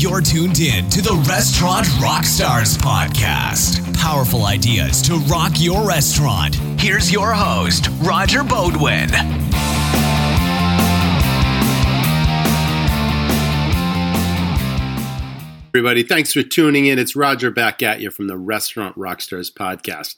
You're tuned in to the Restaurant Rockstars podcast. Powerful ideas to rock your restaurant. Here's your host, Roger Beaudoin. Everybody, thanks for tuning in. It's Roger back at you from the Restaurant Rockstars podcast.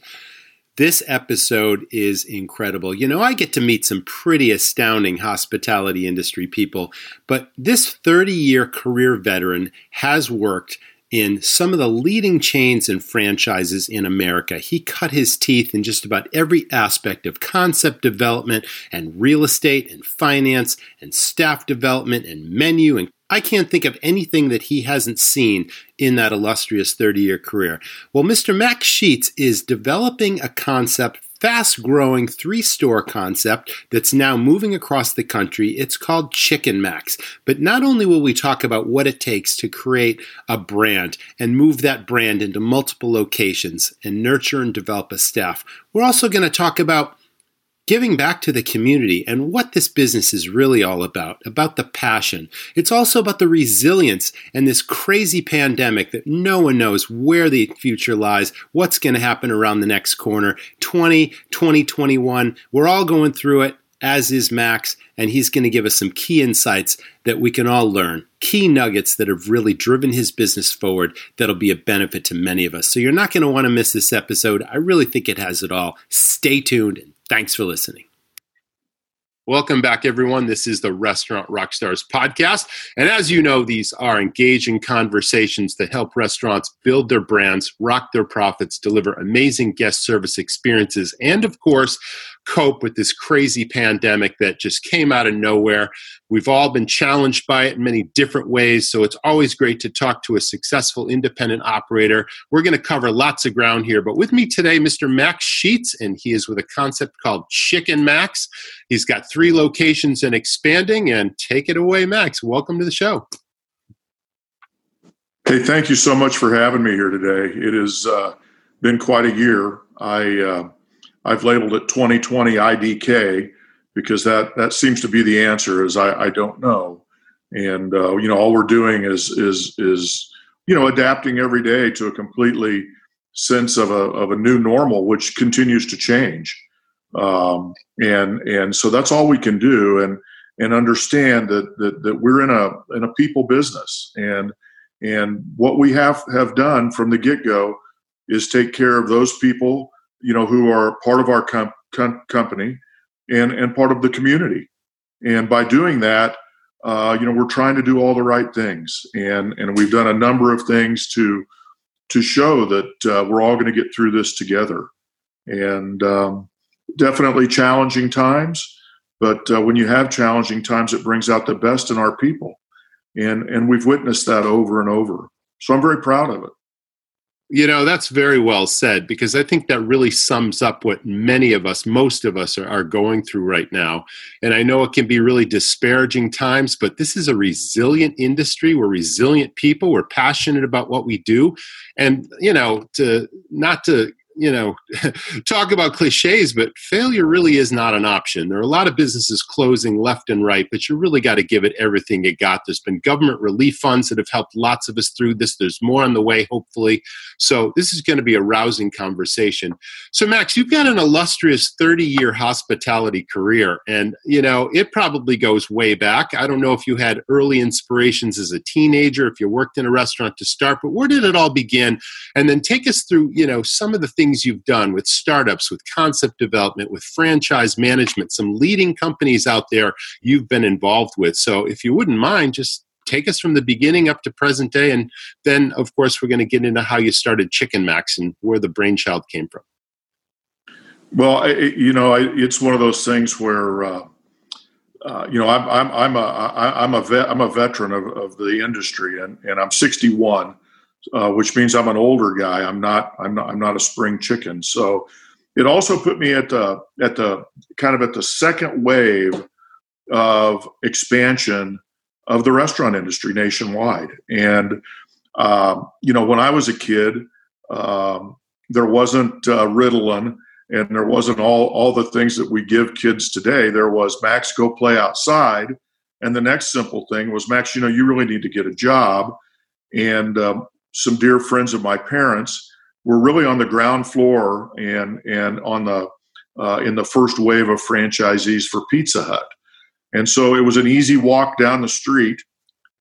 This episode is incredible. You know, I get to meet some pretty astounding hospitality industry people, but this 30 year career veteran has worked in some of the leading chains and franchises in America. He cut his teeth in just about every aspect of concept development and real estate and finance and staff development and menu and I can't think of anything that he hasn't seen in that illustrious 30 year career. Well, Mr. Max Sheets is developing a concept fast growing three store concept that's now moving across the country. It's called Chicken Max. But not only will we talk about what it takes to create a brand and move that brand into multiple locations and nurture and develop a staff, we're also going to talk about giving back to the community and what this business is really all about, about the passion. It's also about the resilience and this crazy pandemic that no one knows where the future lies, what's going to happen around the next corner. 20, 2021, we're all going through it, as is Max, and he's going to give us some key insights that we can all learn, key nuggets that have really driven his business forward that'll be a benefit to many of us. So you're not going to want to miss this episode. I really think it has it all. Stay tuned Thanks for listening. Welcome back, everyone. This is the Restaurant Rockstars podcast. And as you know, these are engaging conversations that help restaurants build their brands, rock their profits, deliver amazing guest service experiences, and of course, cope with this crazy pandemic that just came out of nowhere. We've all been challenged by it in many different ways, so it's always great to talk to a successful independent operator. We're going to cover lots of ground here, but with me today, Mr. Max Sheets, and he is with a concept called Chicken Max. He's got three locations and expanding, and take it away, Max. Welcome to the show. Hey, thank you so much for having me here today. It has uh, been quite a year. I uh, I've labeled it 2020 IDK because that that seems to be the answer. Is I, I don't know, and uh, you know all we're doing is is is you know adapting every day to a completely sense of a of a new normal, which continues to change, um, and and so that's all we can do, and and understand that that that we're in a in a people business, and and what we have have done from the get go is take care of those people you know, who are part of our com- com- company and and part of the community. And by doing that, uh, you know, we're trying to do all the right things, and and we've done a number of things to to show that uh, we're all going to get through this together. And um, definitely challenging times, but uh, when you have challenging times, it brings out the best in our people, and and we've witnessed that over and over. So I'm very proud of it. You know, that's very well said because I think that really sums up what many of us, most of us, are, are, going through right now. And I know it can be really disparaging times, but this is a resilient industry. We're resilient people. We're passionate about what we do. And, you know, to not to you know, talk about cliches, but failure really is not an option. There are a lot of businesses closing left and right, but you really got to give it everything you got. There's been government relief funds that have helped lots of us through this. There's more on the way, hopefully. So this is going to be a rousing conversation. So, Max, you've got an illustrious 30 year hospitality career, and, you know, it probably goes way back. I don't know if you had early inspirations as a teenager, if you worked in a restaurant to start, but where did it all begin? And then take us through, you know, some of the things things you've done with startups, with concept development, with franchise management, some leading companies out there you've been involved with. So if you wouldn't mind, just take us from the beginning up to present day. And then, of course, we're going to get into how you started Chicken Max and where the brainchild came from. Well, you know, it's one of those things where, uh, uh, you know, I'm I'm I'm a I'm a vet, I'm a veteran of, of the industry, and and I'm 61, uh, which means I'm an older guy. I'm not I'm not I'm not a spring chicken. So it also put me at the at the kind of at the second wave of expansion of the restaurant industry nationwide. And um, you know, when I was a kid, um, there wasn't uh, Ritalin and there wasn't all all the things that we give kids today. There was Max, go play outside, and the next simple thing was Max. You know, you really need to get a job and um, some dear friends of my parents were really on the ground floor and and on the uh, in the first wave of franchisees for Pizza Hut. And so it was an easy walk down the street.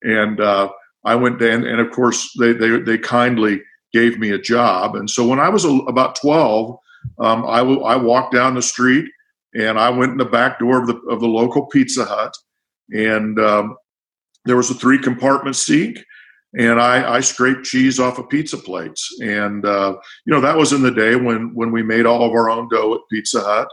And uh, I went down, and of course, they, they, they kindly gave me a job. And so when I was about 12, um, I, w- I walked down the street and I went in the back door of the, of the local Pizza Hut. And um, there was a three compartment sink and I, I scraped cheese off of pizza plates. And uh, you know that was in the day when when we made all of our own dough at Pizza Hut,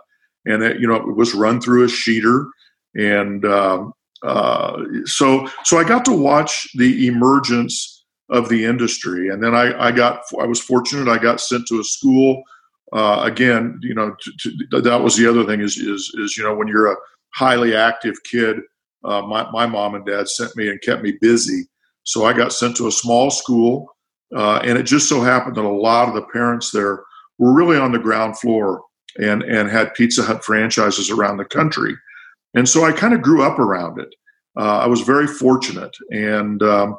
and it, you know it was run through a sheeter, and um, uh, so so I got to watch the emergence of the industry, and then I, I got I was fortunate I got sent to a school. Uh, again, you know, to, to, that was the other thing is, is is you know when you're a highly active kid, uh, my my mom and dad sent me and kept me busy so I got sent to a small school, uh, and it just so happened that a lot of the parents there were really on the ground floor and and had Pizza Hut franchises around the country, and so I kind of grew up around it. Uh, I was very fortunate, and um,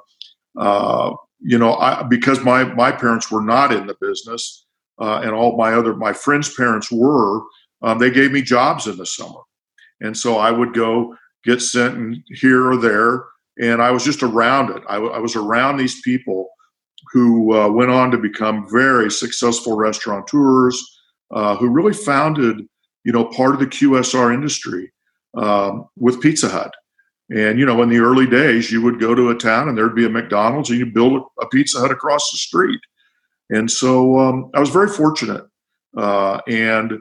uh, you know, I, because my my parents were not in the business, uh, and all my other my friends' parents were, um, they gave me jobs in the summer, and so I would go get sent here or there and I was just around it. I, w- I was around these people who uh, went on to become very successful restaurateurs, uh, who really founded, you know, part of the QSR industry um, with Pizza Hut. And you know, in the early days, you would go to a town and there'd be a McDonald's, and you build a Pizza Hut across the street. And so um, I was very fortunate, uh, and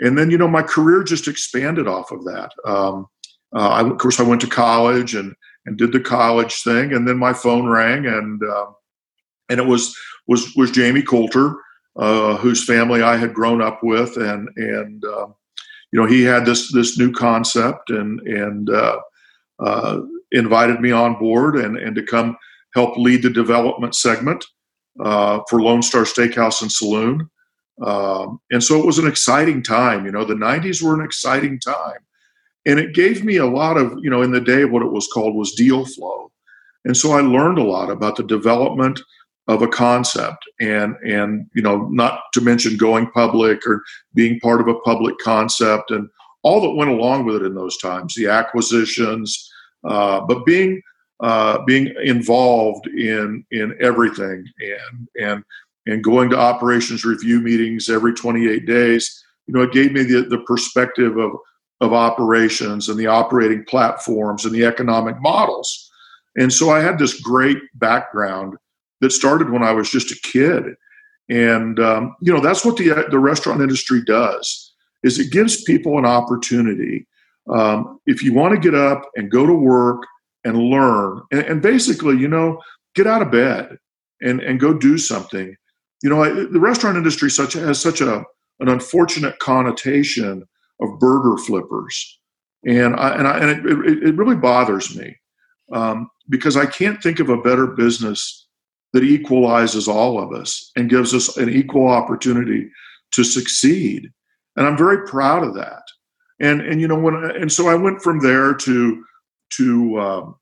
and then you know my career just expanded off of that. Um, uh, I, of course, I went to college and and did the college thing, and then my phone rang, and uh, and it was was was Jamie Coulter, uh, whose family I had grown up with, and and uh, you know he had this this new concept, and and uh, uh, invited me on board, and and to come help lead the development segment uh, for Lone Star Steakhouse and Saloon. Um, and so it was an exciting time. You know, the 90s were an exciting time and it gave me a lot of you know in the day what it was called was deal flow. And so i learned a lot about the development of a concept and and you know not to mention going public or being part of a public concept and all that went along with it in those times the acquisitions uh, but being uh, being involved in in everything and and and going to operations review meetings every 28 days you know it gave me the, the perspective of of operations and the operating platforms and the economic models. And so I had this great background that started when I was just a kid. And um, you know that's what the the restaurant industry does is it gives people an opportunity. Um, if you want to get up and go to work and learn, and, and, basically, you know, get out of bed and and go do something. You know, I, the restaurant industry such has such a an unfortunate connotation of burger flippers, and I, and I, and it, it, really bothers me um, because I can't think of a better business that equalizes all of us and gives us an equal opportunity to succeed, and I'm very proud of that. And and you know when and so I went from there to to um,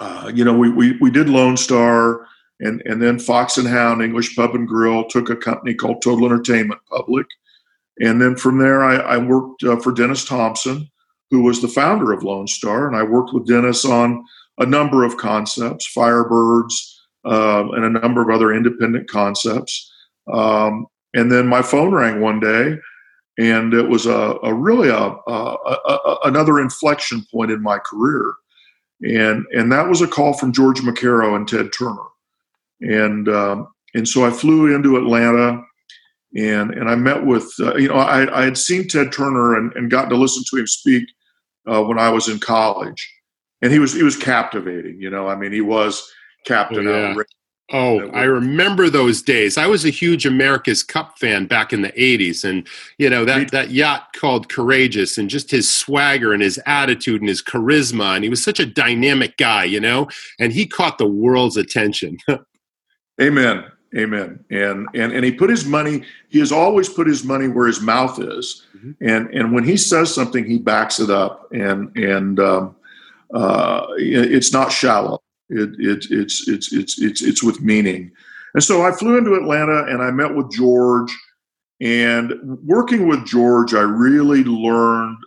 uh, you know we, we we did Lone Star and and then Fox and Hound English Pub and Grill took a company called Total Entertainment public, and then from there, I, I worked uh, for Dennis Thompson, who was the founder of Lone Star. And I worked with Dennis on a number of concepts, Firebirds, uh, and a number of other independent concepts. Um, and then my phone rang one day, and it was a, a really a, a, another inflection point in my career. And, and that was a call from George McKerrow and Ted Turner. And, um, and so I flew into Atlanta and and I met with uh, you know I, I had seen Ted Turner and, and gotten to listen to him speak uh, when I was in college, and he was he was captivating. You know, I mean, he was Captain. Oh, yeah. Oh, I remember those days. I was a huge America's Cup fan back in the '80s, and you know that that yacht called Courageous, and just his swagger and his attitude and his charisma, and he was such a dynamic guy, you know, and he caught the world's attention. Amen. Amen. And and and he put his money. He has always put his money where his mouth is. Mm-hmm. And and when he says something, he backs it up. And and um, uh, it's not shallow. It, it, it's, it's, it's, it's, it's with meaning. And so I flew into Atlanta and I met with George. And working with George, I really learned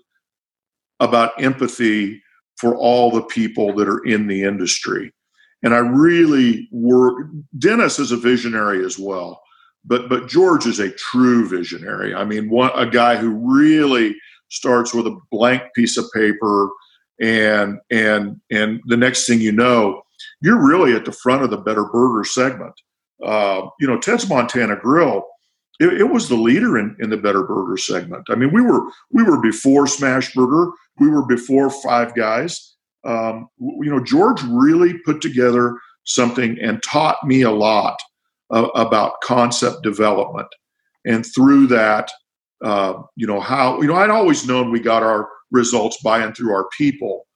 about empathy for all the people that are in the industry. And I really work, Dennis is a visionary as well, but, but George is a true visionary. I mean, one, a guy who really starts with a blank piece of paper and, and, and the next thing you know, you're really at the front of the better burger segment. Uh, you know, Ted's Montana Grill, it, it, was the leader in, in the better burger segment. I mean, we were we were before Smash Burger, we were before Five Guys. Um, you know, George really put together something and taught me a lot uh, about concept development. And through that, uh, you know, how, you know, I'd always known we got our results by and through our people,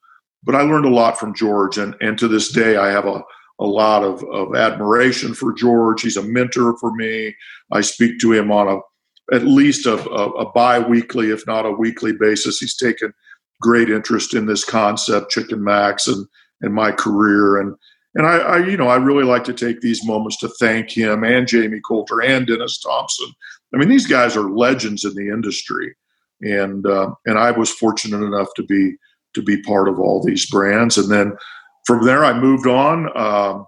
but I learned a lot from George. And, and to this day, I have a, a lot of, of admiration for George. He's a mentor for me. I speak to him on a at least a, a, a bi-weekly, if not a weekly basis. He's taken great interest in this concept, Chicken Max, and and my career. And and I, I, you know, I really like to take these moments to thank him and Jamie Coulter and Dennis Thompson. I mean, these guys are legends in the industry, and uh, and I was fortunate enough to be to be part of all these brands. And then from there, I moved on um,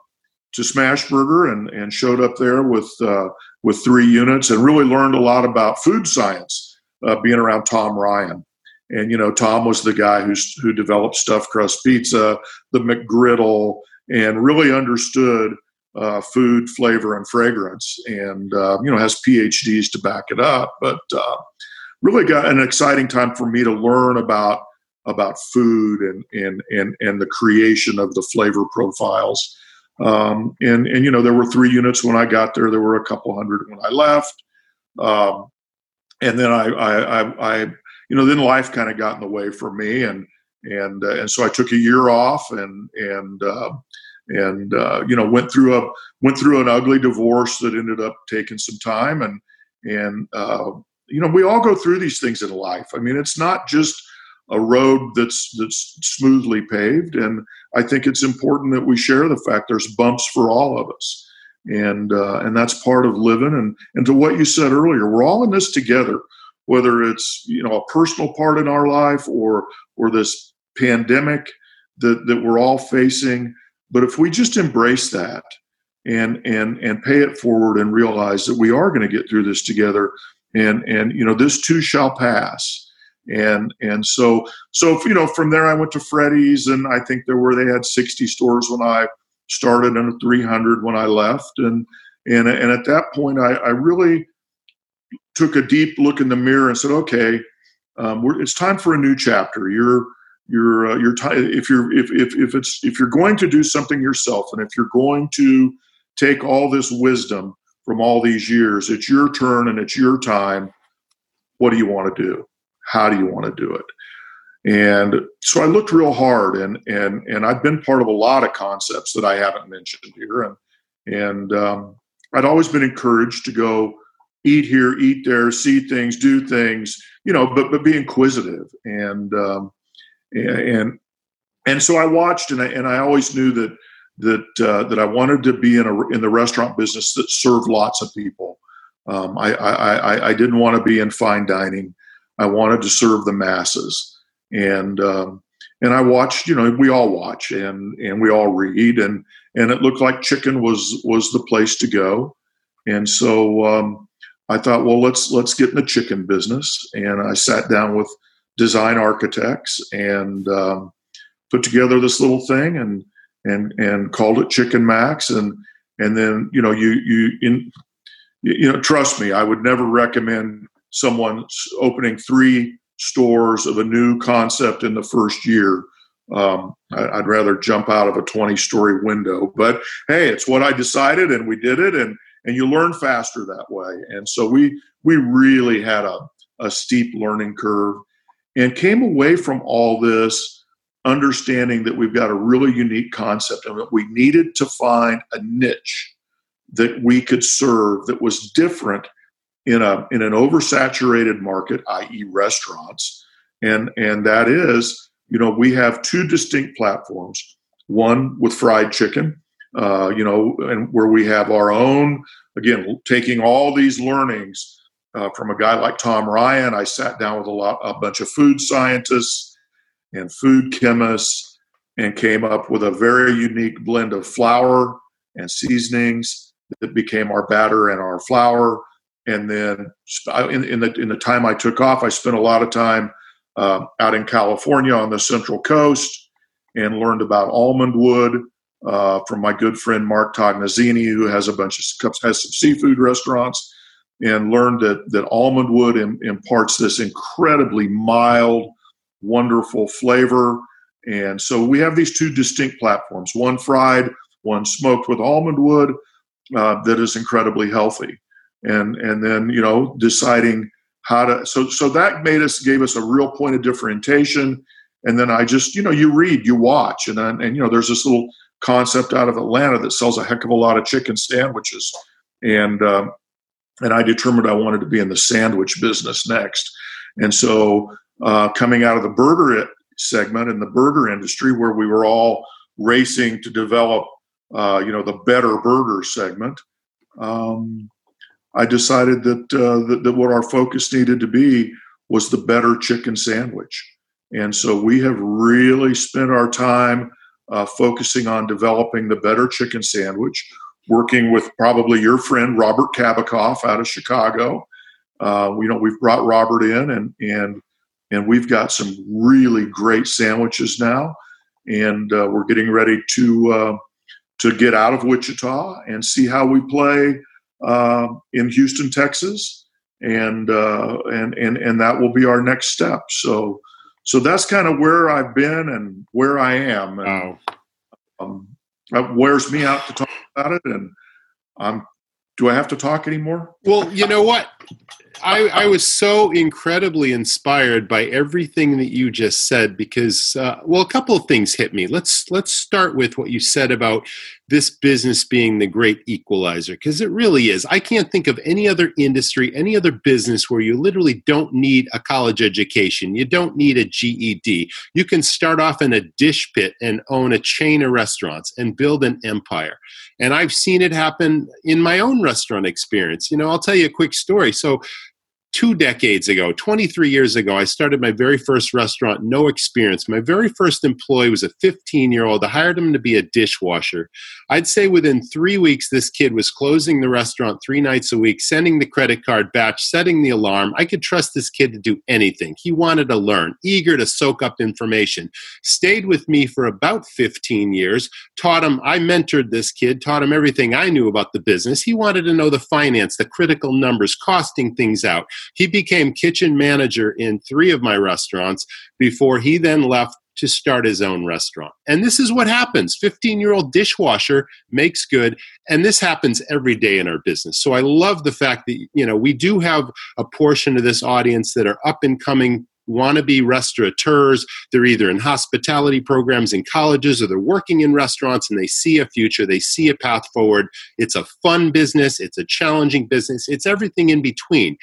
to Smashburger and, and showed up there with uh, with three units and really learned a lot about food science, uh, being around Tom Ryan. And you know, Tom was the guy who's who developed stuffed crust pizza, the McGriddle, and really understood uh, food flavor and fragrance, and uh, you know has PhDs to back it up. But uh, really got an exciting time for me to learn about about food and and and and the creation of the flavor profiles. Um, and and you know there were three units when I got there. There were a couple hundred when I left. Um, and then I, I, I, I, you know, then life kind of got in the way for me, and and uh, and so I took a year off, and and uh, and uh, you know went through a went through an ugly divorce that ended up taking some time, and and uh, you know we all go through these things in life. I mean, it's not just a road that's that's smoothly paved and i think it's important that we share the fact there's bumps for all of us. And uh, and that's part of living. And and to what you said earlier we're all in this together whether it's you know a personal part in our life or or this pandemic that that we're all facing. But if we just embrace that and and and pay it forward and realize that we are going to get through this together and and you know this too shall pass. And and so so you know from there I went to Freddy's and I think there were they had 60 stores when I started and 300 when I left. And and and at that point I, I really took a deep look in the mirror and said okay um, it's time for a new chapter. You're you're uh, you're t- if you're if, if if it's if you're going to do something yourself and if you're going to take all this wisdom from all these years it's your turn and it's your time. What do you want to do? How do you want to do it? And so I looked real hard, and and and I've been part of a lot of concepts that I haven't mentioned here, and and um, I'd always been encouraged to go eat here, eat there, see things, do things, you know, but but be inquisitive, and um, and and so I watched, and I and I always knew that that uh, that I wanted to be in a in the restaurant business that served lots of people. Um, I, I, I I didn't want to be in fine dining. I wanted to serve the masses, and um, and I watched. You know, we all watch and and we all read, and and it looked like chicken was was the place to go, and so um, I thought, well, let's let's get in the chicken business, and I sat down with design architects and um, put together this little thing and and and called it Chicken Max, and and then you know you you in you know trust me, I would never recommend someone opening three stores of a new concept in the first year. Um, I'd rather jump out of a 20 story window, but hey, it's what I decided and we did it. And, and you learn faster that way. And so we, we really had a, a steep learning curve and came away from all this understanding that we've got a really unique concept and that we needed to find a niche that we could serve that was different in a in an oversaturated market, i.e., restaurants, and and that is, you know, we have two distinct platforms. one with fried chicken, uh, you know, and where we have our own, again, taking all these learnings uh, from a guy like Tom Ryan. I sat down with a lot, a bunch of food scientists and food chemists, and came up with a very unique blend of flour and seasonings that became our batter and our flour. And then in, in the in the time I took off, I spent a lot of time uh, out in California on the Central Coast and learned about almond wood uh, from my good friend Mark Tognazzini, who has a bunch of has some seafood restaurants, and learned that that almond wood imparts this incredibly mild, wonderful flavor. And so we have these two distinct platforms: one fried, one smoked with almond wood, uh, that is incredibly healthy. And and then you know deciding how to so so that made us gave us a real point of differentiation and then i just you know you read you watch and then and you know there's this little concept out of atlanta that sells a heck of a lot of chicken sandwiches. And um, and i determined i wanted to be in the sandwich business next. And so uh, coming out of the burger segment in the burger industry where we were all racing to develop uh, you know the better burger segment um, I decided that, uh, that, that what our focus needed to be was the better chicken sandwich, and so we have really spent our time uh, focusing on developing the better chicken sandwich. Working with probably your friend Robert Kabakoff out of Chicago, uh, you know we've brought Robert in, and and and we've got some really great sandwiches now, and uh, we're getting ready to uh, to get out of Wichita and see how we play uh, in Houston, Texas, and uh, and and and that will be our next step. So so that's kind of where I've been and where I am. And, wow. Um, that wears me out to talk about it, and I'm. Do I have to talk anymore? Well, you know what. I, I, was so incredibly inspired by everything that you just said because, uh, well, a couple of things hit me. Let's let's start with what you said about this business being the great equalizer because it really is. I can't think of any other industry, any other business where you literally don't need a college education. You don't need a GED. You can start off in a dish pit and own a chain of restaurants and build an empire. And I've seen it happen in my own restaurant experience. You know, I'll tell you a quick story. So two decades ago, 23 years ago, I started my very first restaurant, no experience. My very first employee was a 15 year old. I hired him to be a dishwasher. I'd say within three weeks, this kid was closing the restaurant three nights a week, sending the credit card batch, setting the alarm. I could trust this kid to do anything. He wanted to learn, eager to soak up information. Stayed with me for about 15 years, taught him, I mentored this kid, taught him everything I knew about the business. He wanted to know the finance, the critical numbers, costing things out. He became kitchen manager in three of my restaurants before he then left to start his own restaurant. And this is what happens 15 year old dishwasher makes good. And this happens every day in our business. So I love the fact that, you know, we do have a portion of this audience that are up and coming wannabe restaurateurs. They're either in hospitality programs in colleges or they're working in restaurants and they see a future, they see a path forward. It's a fun business, it's a challenging business, it's everything in between.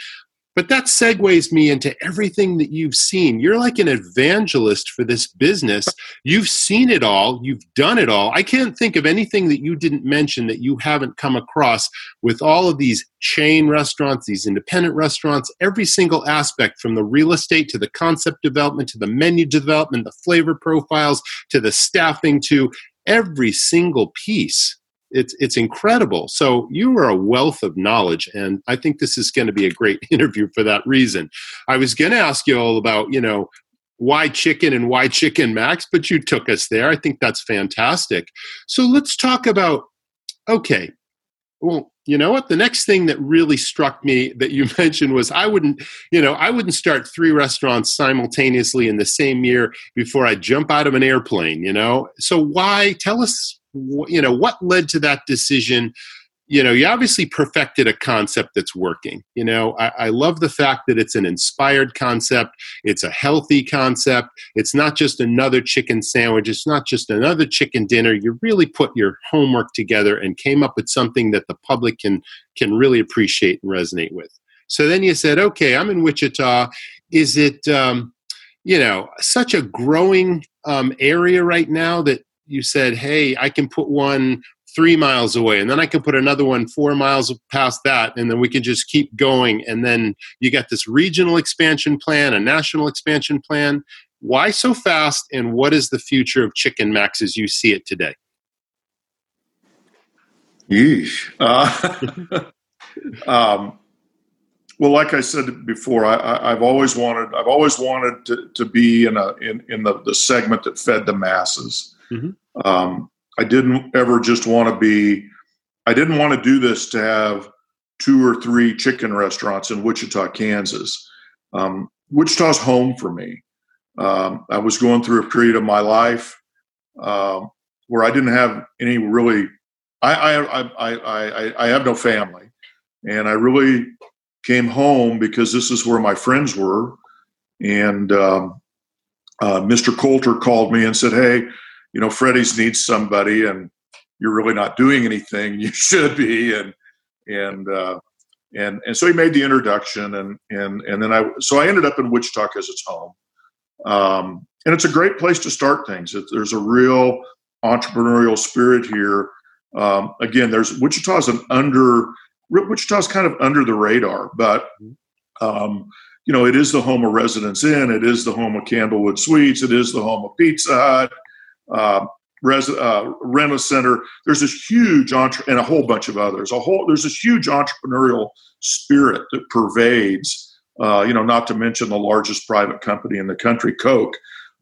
But that segues me into everything that you've seen. You're like an evangelist for this business. You've seen it all, you've done it all. I can't think of anything that you didn't mention that you haven't come across with all of these chain restaurants, these independent restaurants, every single aspect from the real estate to the concept development to the menu development, the flavor profiles to the staffing to every single piece it's it's incredible. So you are a wealth of knowledge, and I think this is going to be a great interview for that reason. I was going to ask you all about you know why chicken and why chicken max, but you took us there. I think that's fantastic. So let's talk about okay. Well, you know what? The next thing that really struck me that you mentioned was I wouldn't, you know, I wouldn't start three restaurants simultaneously in the same year before I jump out of an airplane, you know? So why tell us you know what led to that decision? You know you obviously perfected a concept that's working you know? I, I, love the fact that it's an inspired concept it's a healthy concept it's not just another chicken sandwich it's not just another chicken dinner you really put your homework together and came up with something that the public can can really appreciate and resonate with. So then you said okay i'm in wichita. Is it um, you know such a growing um, area right now that you said, "Hey, I can put one three miles away, and then I can put another one four miles past that, and then we can just keep going." And then you got this regional expansion plan, a national expansion plan. Why so fast, and what is the future of Chicken Max as you see it today? Yeesh. Uh, um, well, like I said before, I, have always wanted I've always wanted to, to be in a in, in the, the segment that fed the masses. Mm-hmm. Um, I didn't ever just want to be. I didn't want to do this to have two or three chicken restaurants in Wichita, Kansas. Um, Wichita's home for me. Um, I was going through a period of my life uh, where I didn't have any really. I I, I I I have no family, and I really came home because this is where my friends were. And um, uh, Mr. Coulter called me and said, Hey, you know, Freddy's needs somebody and you're really not doing anything. You should be. And, and, uh, and, and so he made the introduction and, and, and then I, so I ended up in Wichita as it's home. Um, and it's a great place to start things. It, there's a real entrepreneurial spirit here. Um, again, there's Wichita is an under Wichita's kind of under the radar, but um, you know, it is the home of Residence Inn, it is the home of Candlewood Suites, it is the home of Pizza Hut, uh, Res- uh, Rent-A-Center. There's this huge entre- and a whole bunch of others. A whole there's this huge entrepreneurial spirit that pervades. Uh, you know, not to mention the largest private company in the country, Koch.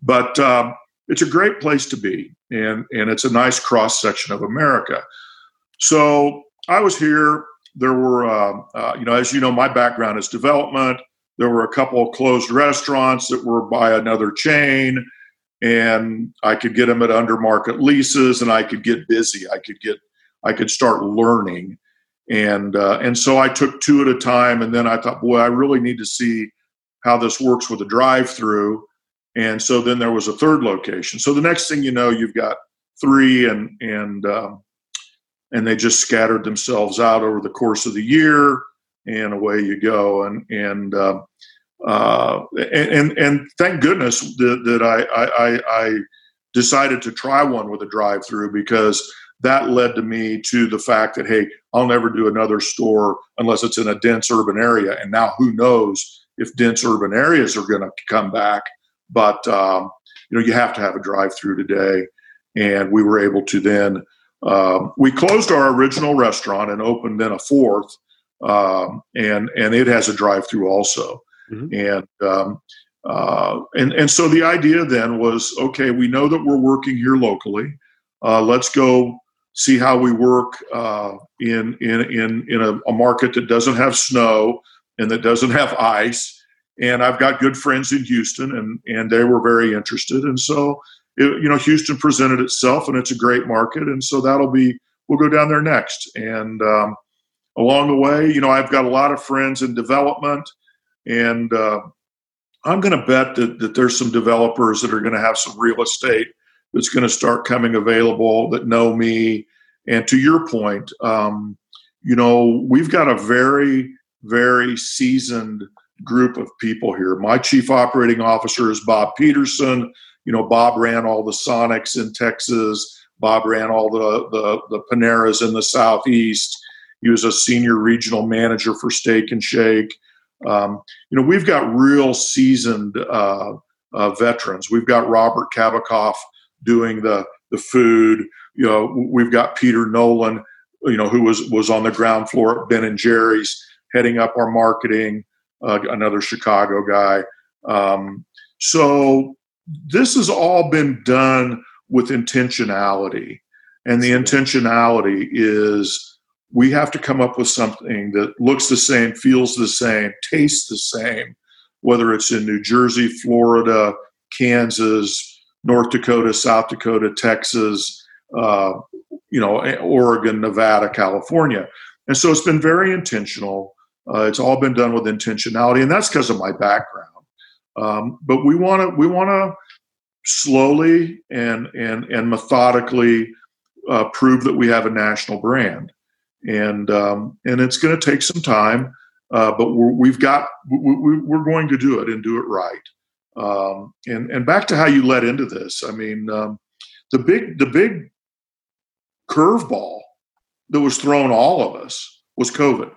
But um, it's a great place to be, and and it's a nice cross section of America. So I was here there were, uh, uh, you know, as you know, my background is development. There were a couple of closed restaurants that were by another chain, and I could get them at under market leases, and I could get busy. I could get, I could start learning, and uh, and so I took two at a time, and then I thought, boy, I really need to see how this works with a drive-through, and so then there was a third location. So the next thing you know, you've got three, and and um, and they just scattered themselves out over the course of the year, and away you go. And and uh, uh, and, and thank goodness that, that I, I I decided to try one with a drive-through because that led to me to the fact that hey, I'll never do another store unless it's in a dense urban area. And now who knows if dense urban areas are going to come back? But um, you know, you have to have a drive-through today, and we were able to then um, we closed our original restaurant and opened then a fourth, um, and and it has a drive-through also. Mm-hmm. And um, uh, and and so the idea then was okay. We know that we're working here locally. Uh, let's go see how we work uh, in in in in a, a, market that doesn't have snow and that doesn't have ice. And I've got good friends in Houston, and and they were very interested. And so it, you know, Houston presented itself, and it's a great market, and so that'll be we'll go down there next. And um, along the way, you know, I've got a lot of friends in development, and uh, I'm going to bet that, that there's some developers that are going to have some real estate that's going to start coming available that know me. And to your point, um, you know, we've got a very, very seasoned group of people here. My chief operating officer is Bob Peterson you know, Bob ran all the Sonics in Texas. Bob ran all the, the, the Paneras in the Southeast. He was a senior regional manager for Steak and Shake. Um, you know, we've got real seasoned uh, uh, veterans. We've got Robert Kabakoff doing the the food. You know, we've got Peter Nolan, you know, who was was on the ground floor at Ben and Jerry's, heading up our marketing. Uh, another Chicago guy. Um, so this has all been done with intentionality. And the intentionality is we have to come up with something that looks the same, feels the same, tastes the same, whether it's in New Jersey, Florida, Kansas, North Dakota, South Dakota, Texas, uh, you know, Oregon, Nevada, California. And so it's been very intentional. Uh, it's all been done with intentionality, and that's because of my background. Um, but we want to we want to slowly and and and methodically uh, prove that we have a national brand, and um, and it's going to take some time, uh, but we have got we, are going to do it and do it right. Um, and and back to how you led into this. I mean, um, the big the big curveball that was thrown all of us was COVID.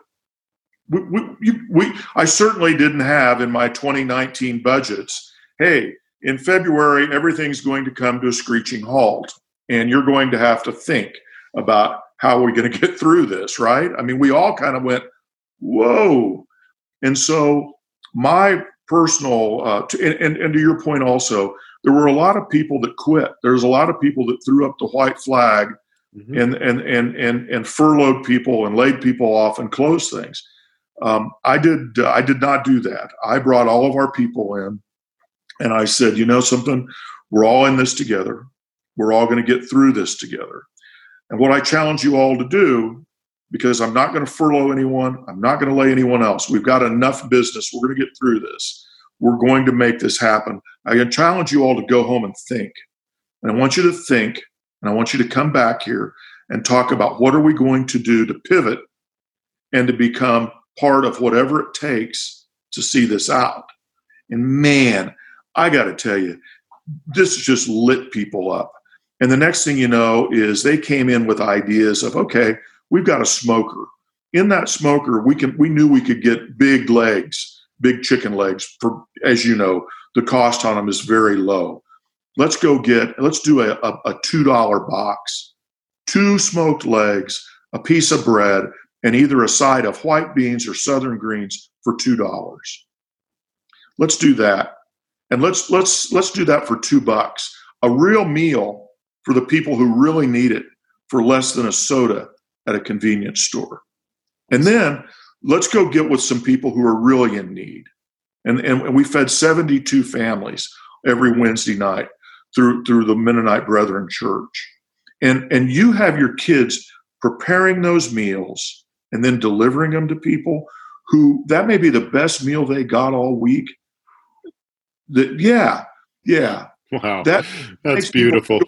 We, we, we, I certainly didn't have in my 2019 budgets, hey, in February, everything's going to come to a screeching halt, and you're going to have to think about how are we going to get through this, right? I mean, we all kind of went, whoa. And so, my personal, uh, to, and, and to your point also, there were a lot of people that quit. There's a lot of people that threw up the white flag mm-hmm. and, and, and, and, and furloughed people and laid people off and closed things. Um, I did. Uh, I did not do that. I brought all of our people in, and I said, you know something, we're all in this together. We're all going to get through this together. And what I challenge you all to do, because I'm not going to furlough anyone, I'm not going to lay anyone else. We've got enough business. We're going to get through this. We're going to make this happen. I challenge you all to go home and think. And I want you to think, and I want you to come back here and talk about what are we going to do to pivot and to become part of whatever it takes to see this out. And man, I got to tell you, this just lit people up. And the next thing you know is they came in with ideas of, okay, we've got a smoker. In that smoker, we can we knew we could get big legs, big chicken legs. For as you know, the cost on them is very low. Let's go get let's do a, a, a two dollar box, two smoked legs, a piece of bread, and either a side of white beans or southern greens for two dollars. Let's do that, and let's let's let's do that for two bucks. A real meal for the people who really need it for less than a soda at a convenience store. And then let's go get with some people who are really in need. And, and we fed 72 families every Wednesday night through, through the Mennonite Brethren Church. And, and you have your kids preparing those meals and then delivering them to people who that may be the best meal they got all week. That yeah, yeah. Wow. That that's beautiful.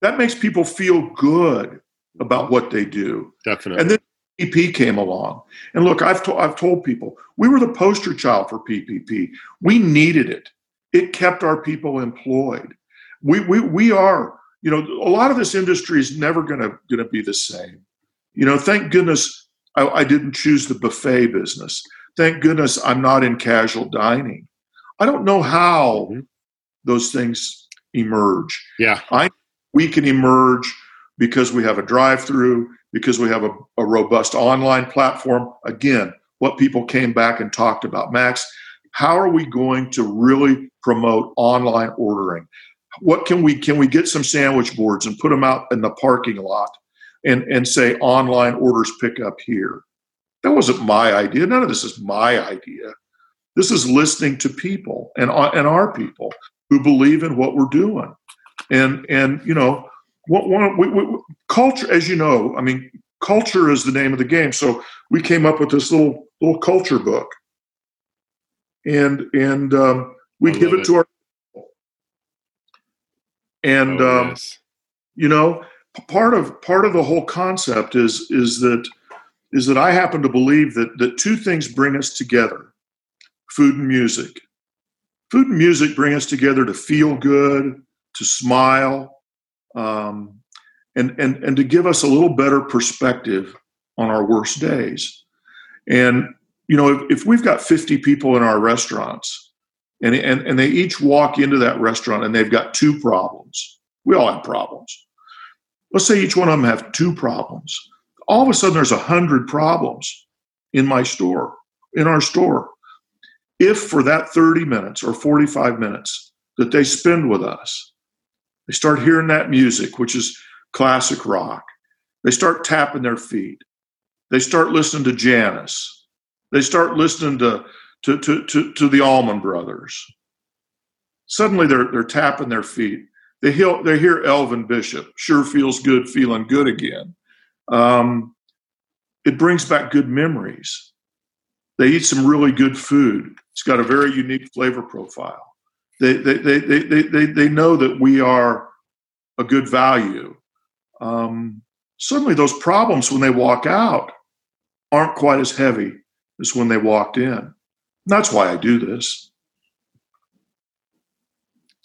That makes people feel good about what they do. Definitely. And then PPP came along. And look, I've, to- I've told people we were the poster child for PPP. We needed it. It kept our people employed. We, we, we are, you know, a lot of this industry is never going to going to be the same. You know, thank goodness I, I didn't choose the buffet business. Thank goodness I'm not in casual dining. I don't know how mm-hmm. those things emerge. Yeah. I we can emerge because we have a drive through, because we have a, a, robust online platform. Again, what people came back and talked about. Max, how are we going to really promote online ordering? What can we can we get some sandwich boards and put them out in the parking lot and, and say online orders pick up here? That wasn't my idea. None of this is my idea. This is listening to people and, and our people who believe in what we're doing and and you know what one we, we, culture as you know i mean culture is the name of the game. So we came up with this little little culture book. And and um, we give it, it, to our and oh, um, yes. you know part of part of the whole concept is is that is that i happen to believe that that two things bring us together food and music. Food and music bring us together to feel good to smile, um, and, and, and to give us a little better perspective on our worst days. And, you know, if, if we've got 50 people in our restaurants and, and, and they each walk into that restaurant and they've got two problems, we all have problems. Let's say each one of them have two problems. All of a sudden, there's a hundred problems in my store, in our store. If for that 30 minutes or 45 minutes that they spend with us, they start hearing that music, which is classic rock. They start tapping their feet. They start listening to Janis. They start listening to, to, to, to, to the Allman Brothers. Suddenly they're, they're tapping their feet. They hear, they hear Elvin Bishop, sure feels good, feeling good again. Um, it brings back good memories. They eat some really good food. It's got a very unique flavor profile. They, they, they, they, they, they know that we are a good value. Um, suddenly, those problems when they walk out aren't quite as heavy as when they walked in. And that's why I do this.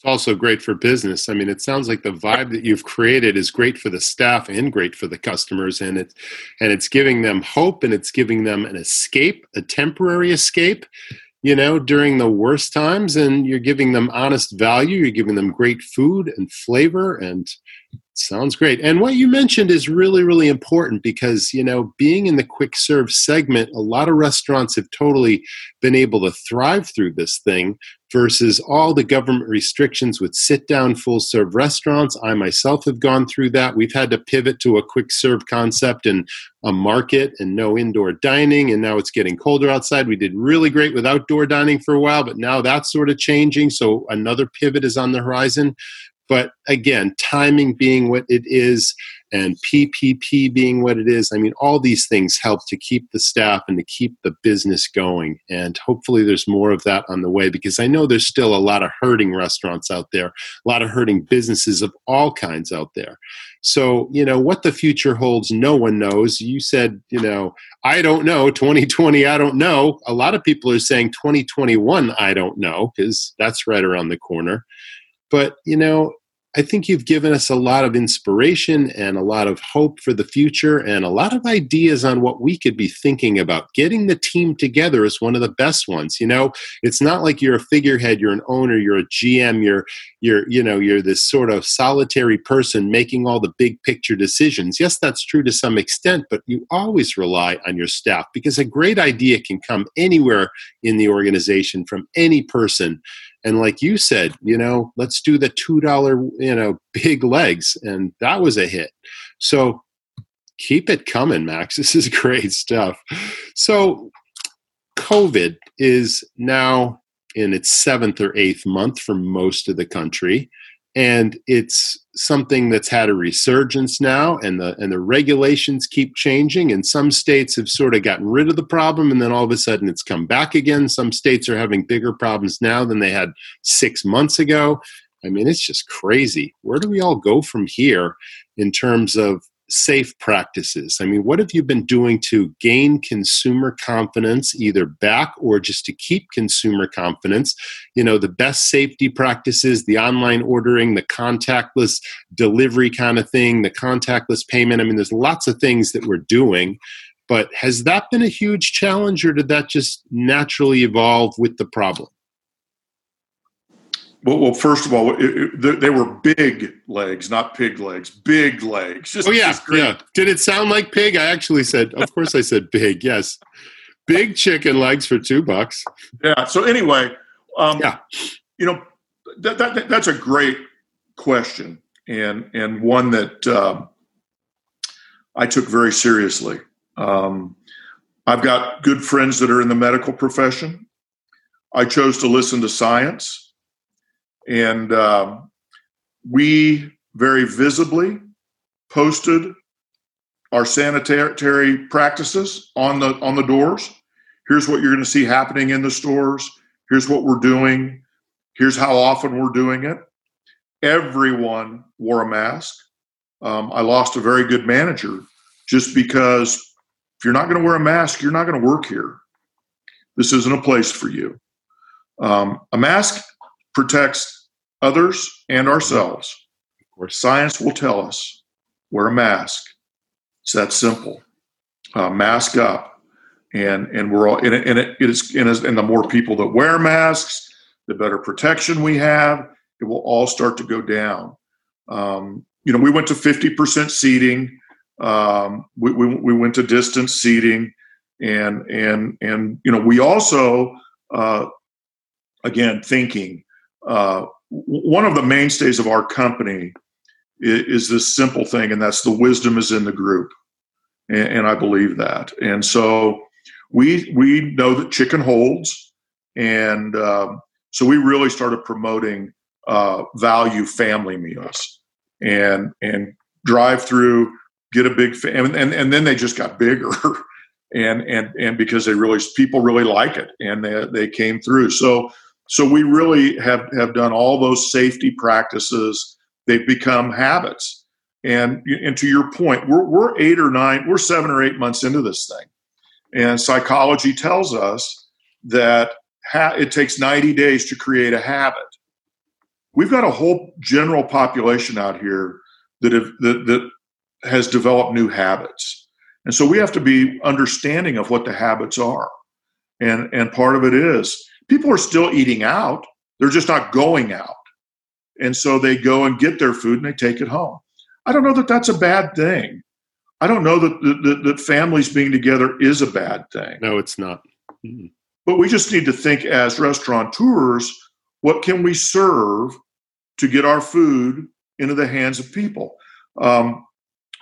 It's also great for business. I mean, it sounds like the vibe that you've created is great for the staff and great for the customers, and it's and it's giving them hope and it's giving them an escape, a temporary escape, you know, during the worst times, and you're giving them honest value. You're giving them great food and flavor, and Sounds great. And what you mentioned is really, really important because, you know, being in the quick serve segment, a lot of restaurants have totally been able to thrive through this thing versus all the government restrictions with sit down full serve restaurants. I myself have gone through that. We've had to pivot to a quick serve concept and a market and no indoor dining. And now it's getting colder outside. We did really great with outdoor dining for a while, but now that's sort of changing. So another pivot is on the horizon. But again, timing being what it is and PPP being what it is, I mean, all these things help to keep the staff and to keep the business going. And hopefully there's more of that on the way because I know there's still a lot of hurting restaurants out there, a lot of hurting businesses of all kinds out there. So, you know, what the future holds, no one knows. You said, you know, I don't know, 2020, I don't know. A lot of people are saying 2021, I don't know, because that's right around the corner. But, you know, I think you've given us a lot of inspiration and a lot of hope for the future and a lot of ideas on what we could be thinking about. Getting the team together is one of the best ones. You know, it's not like you're a figurehead, you're an owner, you're a GM, you're you're you know, you're this sort of solitary person making all the big picture decisions. Yes, that's true to some extent, but you always rely on your staff because a great idea can come anywhere in the organization from any person and like you said you know let's do the two dollar you know big legs and that was a hit. So keep it coming max. This is great stuff. So covid is now in its seventh or eighth month for most of the country and it's something that's had a resurgence now and the and the regulations keep changing and some states have sort of gotten rid of the problem and then all of a sudden it's come back again. Some states are having bigger problems now than they had 6 months ago. I mean it's just crazy. Where do we all go from here in terms of safe practices? I mean, what have you been doing to gain consumer confidence, either back or just to keep consumer confidence? You know, the best safety practices, the online ordering, the contactless delivery kind of thing, the contactless payment. I mean, there's lots of things that we're doing. But has that been a huge challenge, or did that just naturally evolve with the problem? Well, well, first of all, it, it, they were big legs, not pig legs. Big legs. Just, oh yeah, yeah. Did it sound like pig? I actually said, of course, I said big. Yes, big chicken legs for two bucks. Yeah. So anyway, um, yeah, you know, that, that, that's a great question, and and one that um, I took very seriously. Um, I've got good friends that are in the medical profession. I chose to listen to science and um, we very visibly posted our sanitary practices on the on the doors. Here's what you're going to see happening in the stores. Here's what we're doing. Here's how often we're doing it. Everyone wore a mask. Um, I lost a very good manager just because if you're not going to wear a mask, you're not going to work here. This isn't a place for you. Um, a mask protects others and ourselves. Where science will tell us wear a mask. It's that simple. Uh, mask up, and and we're all and it, and it, is and the more people that wear masks, the better protection we have. It will all start to go down. Um, you know, we went to fifty percent seating. Um, we, we, we went to distance seating, and and and you know, we also uh, again thinking uh, one of the mainstays of our company is, is, this simple thing, and that's the wisdom is in the group, and, and I believe that. And so we we know that chicken holds, and um, so we really started promoting uh, value family meals, and and drive through, get a big fa- and, and and then they just got bigger. and and and because they really people really like it and they, they came through so so we really have, have done all those safety practices. They've become habits. And, and to your point, we're, we're eight or nine, we're seven or eight months into this thing. And psychology tells us that ha- it takes 90 days to create a habit. we've got a whole general population out here that have that, that has developed new habits, and so we have to be understanding of what the habits are, and and part of it is people are still eating out; they're just not going out, and so they go and get their food and they take it home. I don't know that that's a bad thing. I don't know that that, that families being together is a bad thing. No, it's not. Mm-hmm. But we just need to think as restaurateurs what can we serve to get our food into the hands of people? Um,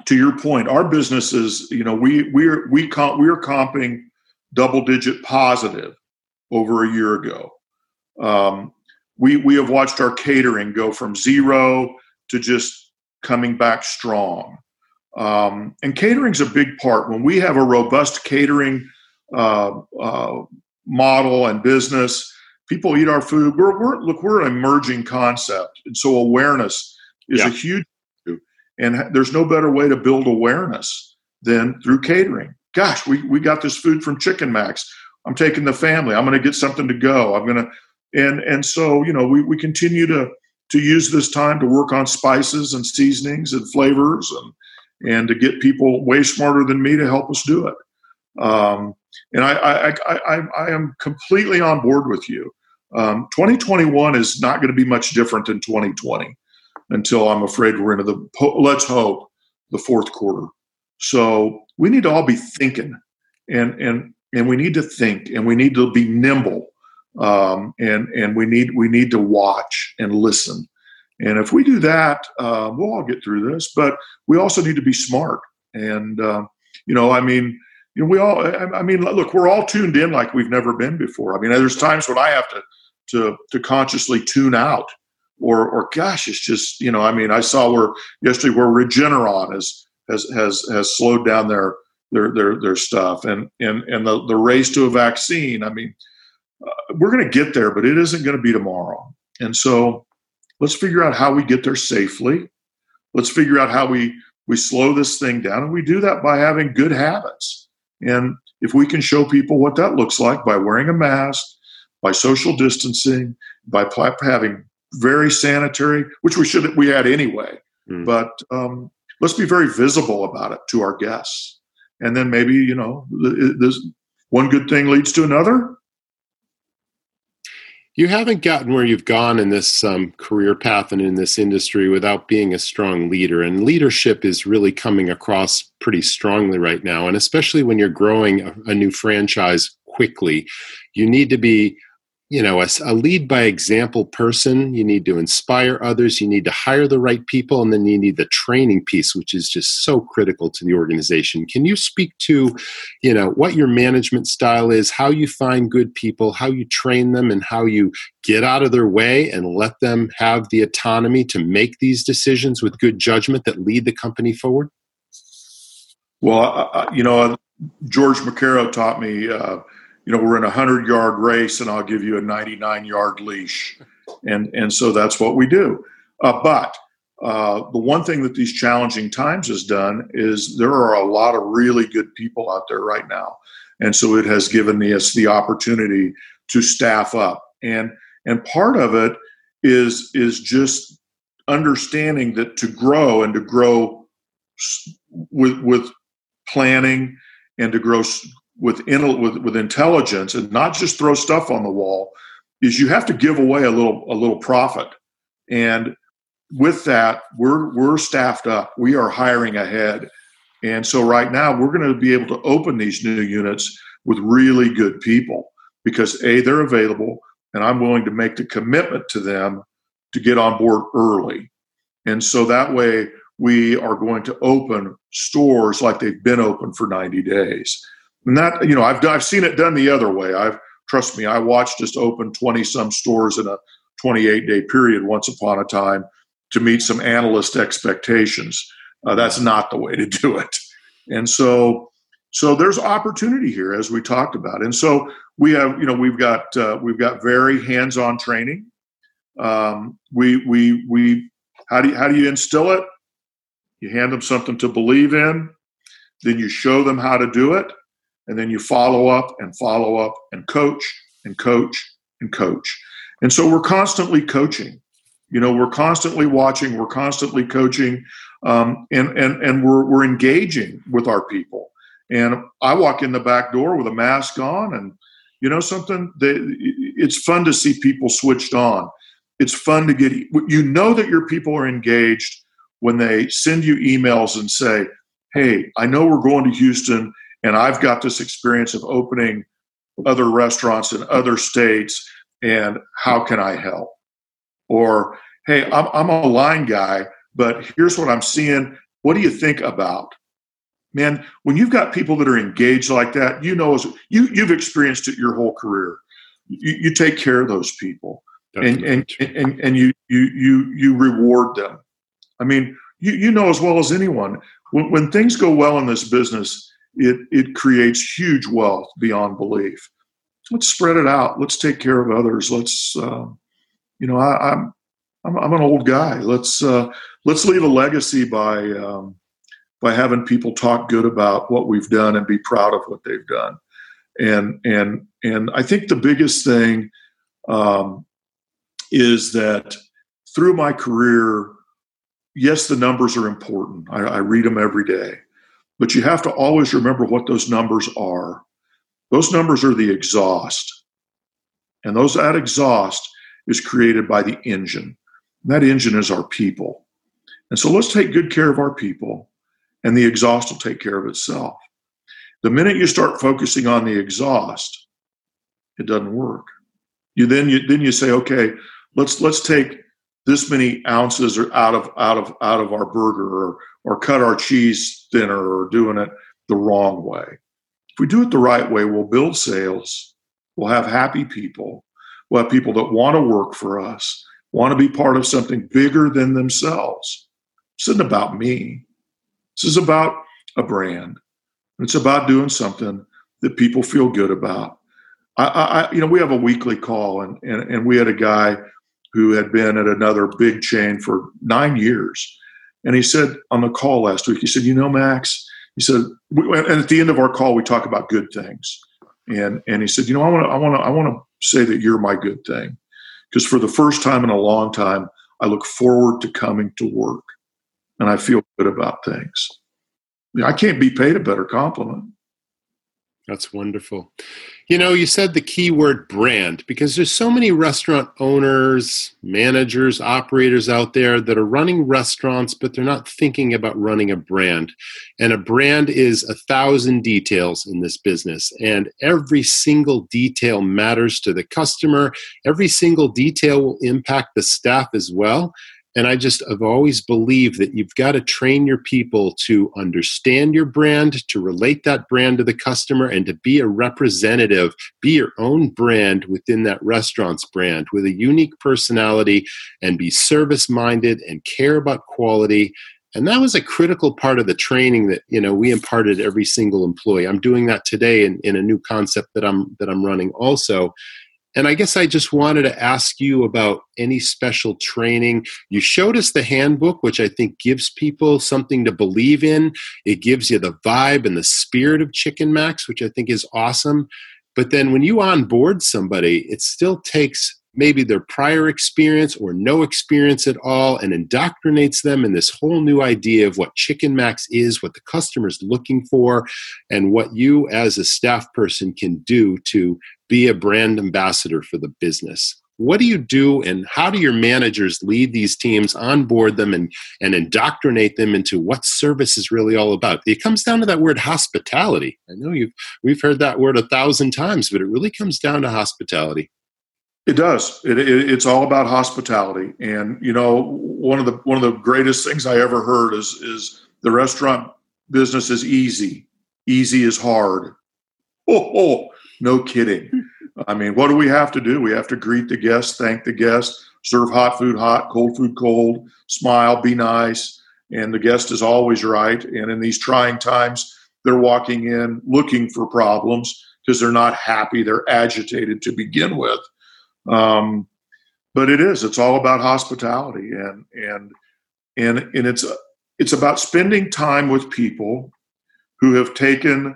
to your point, our businesses, you know, we we're we comp, we are comping double digit positive over a year ago. Um, we we have watched our catering go from zero to just coming back strong. Um, and catering's a big part. When we have a robust catering uh, uh, model and business, people eat our food. We're, we're look, we're an emerging concept, and so awareness is yeah. a huge issue. And there's no better way to build awareness than through catering. Gosh, we we got this food from Chicken Max. I'm taking the family. I'm going to get something to go. I'm going to, and and so you know we we continue to to use this time to work on spices and seasonings and flavors and and to get people way smarter than me to help us do it. Um, and I, I, I, I, I am completely on board with you. Um, 2021 is not going to be much different than 2020 until I'm afraid we're into the, let's hope, the fourth quarter. So we need to all be thinking and, and, and we need to think and we need to be nimble. Um, and, and we need, we need to watch and listen. And if we do that, uh, we'll all get through this, but we also need to be smart. And, uh, you know, I mean, you know, we all, I mean, look, we're all tuned in like we've never been before. I mean, there's times when I have to to to consciously tune out or or gosh it's just you know i mean i saw where yesterday where regeneron has has has has slowed down their their their their stuff. And and and the the race to a vaccine i mean uh, we're going to get there but it isn't going to be tomorrow. And so let's figure out how we get there safely. Let's figure out how we we slow this thing down. And we do that by having good habits. And if we can show people what that looks like by wearing a mask by social distancing, by having very sanitary, which we should we had anyway. Mm. But um, let's be very visible about it to our guests, and then maybe you know this one good thing leads to another. You haven't gotten where you've gone in this um, career path and in this industry without being a strong leader. And leadership is really coming across pretty strongly right now. And especially when you're growing a, a new franchise quickly, you need to be you know a, a, lead by example person. You need to inspire others. You need to hire the right people and then you need the training piece which is just so critical to the organization. Can you speak to you know what your management style is how you find good people how you train them and how you get out of their way and let them have the autonomy to make these decisions with good judgment that lead the company forward? Well uh, you know george mccaro taught me uh, you know, we're in a hundred yard race and I'll give you a 99 yard leash. And, and so that's what we do. Uh, but uh, the one thing that these challenging times has done is there are a lot of really good people out there right now. And so it has given us the opportunity to staff up. And, and part of it is, is just understanding that to grow and to grow with, with planning and to grow with, with with intelligence and not just throw stuff on the wall is you have to give away a little a little profit. And with that we're we're staffed up. We are hiring ahead. And so right now we're going to be able to open these new units with really good people because a they're available and i'm willing to make the commitment to them to get on board early. And so that way we are going to open stores like they've been open for 90 days that you know I've I've seen it done the other way. I've trust me, I watched us open twenty some stores in a 28 day period once upon a time to meet some analyst expectations. Uh, that's not the way to do it. And so so there's opportunity here as we talked about. And so we have you know we've got uh, we've got very hands on training. Um, we we we how do you, how do you instill it? You hand them something to believe in, then you show them how to do it, and then you follow up and follow up and coach and coach and coach. And so we're constantly coaching. You know, we're constantly watching, we're constantly coaching, um, and and and we're we're engaging with our people. And I walk in the back door with a mask on, and you know something, they, it's fun to see people switched on. It's fun to get you know that your people are engaged when they send you emails and say, "Hey, I know we're going to Houston, and I've got this experience of opening other restaurants in other states, and how can I help?" Or, "Hey, I'm, I'm a line guy." but here's what I'm seeing. What do you think about? Man, when you've got people that are engaged like that, you know, you you've experienced it your whole career. You, you take care of those people, and and, and and you you you you reward them. I mean, you you know as well as anyone when, when things go well in this business, it it creates huge wealth beyond belief. Let's spread it out. Let's take care of others. Let's, uh, you know, I, I'm I'm, I'm an old guy. Let's uh, let's leave a legacy by um, by having people talk good about what we've done and be proud of what they've done. And and and I think the biggest thing um, is that through my career, yes, the numbers are important. I, I read them every day, but you have to always remember what those numbers are. Those numbers are the exhaust, and those that exhaust is created by the engine. And that engine is our people. And so let's take good care of our people, and the exhaust will take care of itself. The minute you start focusing on the exhaust, it doesn't work. You then you then you say, okay, let's let's take this many ounces out of out of out of our burger or or cut our cheese thinner or doing it the wrong way. If we do it the right way, we'll build sales, we'll have happy people, we'll have people that want to work for us, want to be part of something bigger than themselves. This isn't about me. This is about a brand. It's about doing something that people feel good about. I, I, you know, we have a weekly call, and, and and we had a guy who had been at another big chain for nine years, and he said on the call last week, he said, "You know, Max," he said, and at the end of our call, we talk about good things, and and he said, "You know, I want to, I want to, I want to say that you're my good thing." because for the first time in a long time, I look forward to coming to work and I feel good about things. I can't be paid a better compliment. That's wonderful. You know, you said the key word brand because there's so many restaurant owners, managers, operators out there that are running restaurants, but they're not thinking about running a brand. And a brand is a thousand details in this business, and every single detail matters to the customer. Every single detail will impact the staff as well. And I just have always believed that you've got to train your people to understand your brand, to relate that brand to the customer, and to be a representative, be your own brand within that restaurant's brand with a unique personality and be service minded and care about quality. And that was a critical part of the training that you know we imparted every single employee. I'm doing that today in, in a new concept that I'm that I'm running also and I guess I just wanted to ask you about any special training. You showed us the handbook, which I think gives people something to believe in. It gives you the vibe and the spirit of Chicken Max, which I think is awesome. But then when you onboard somebody, it still takes maybe their prior experience or no experience at all and indoctrinates them in this whole new idea of what Chicken Max is, what the customer's looking for, and what you as a staff person can do to be a brand ambassador for the business. What do you do, and how do your managers lead these teams, onboard them, and, and indoctrinate them into what service is really all about? It comes down to that word hospitality. I know you've we've heard that word a thousand times, but it really comes down to hospitality. It does. It, it, it's all about hospitality, and you know, one of the one of the greatest things I ever heard is is the restaurant business is easy. Easy is hard. Oh, oh no kidding. I mean, what do we have to do? We have to greet the guests, thank the guests, serve hot food hot, cold food cold, smile, be nice, and the guest is always right. And in these trying times, they're walking in looking for problems because they're not happy, they're agitated to begin with. Um, but it is. It's all about hospitality, and and and and it's it's about spending time with people who have taken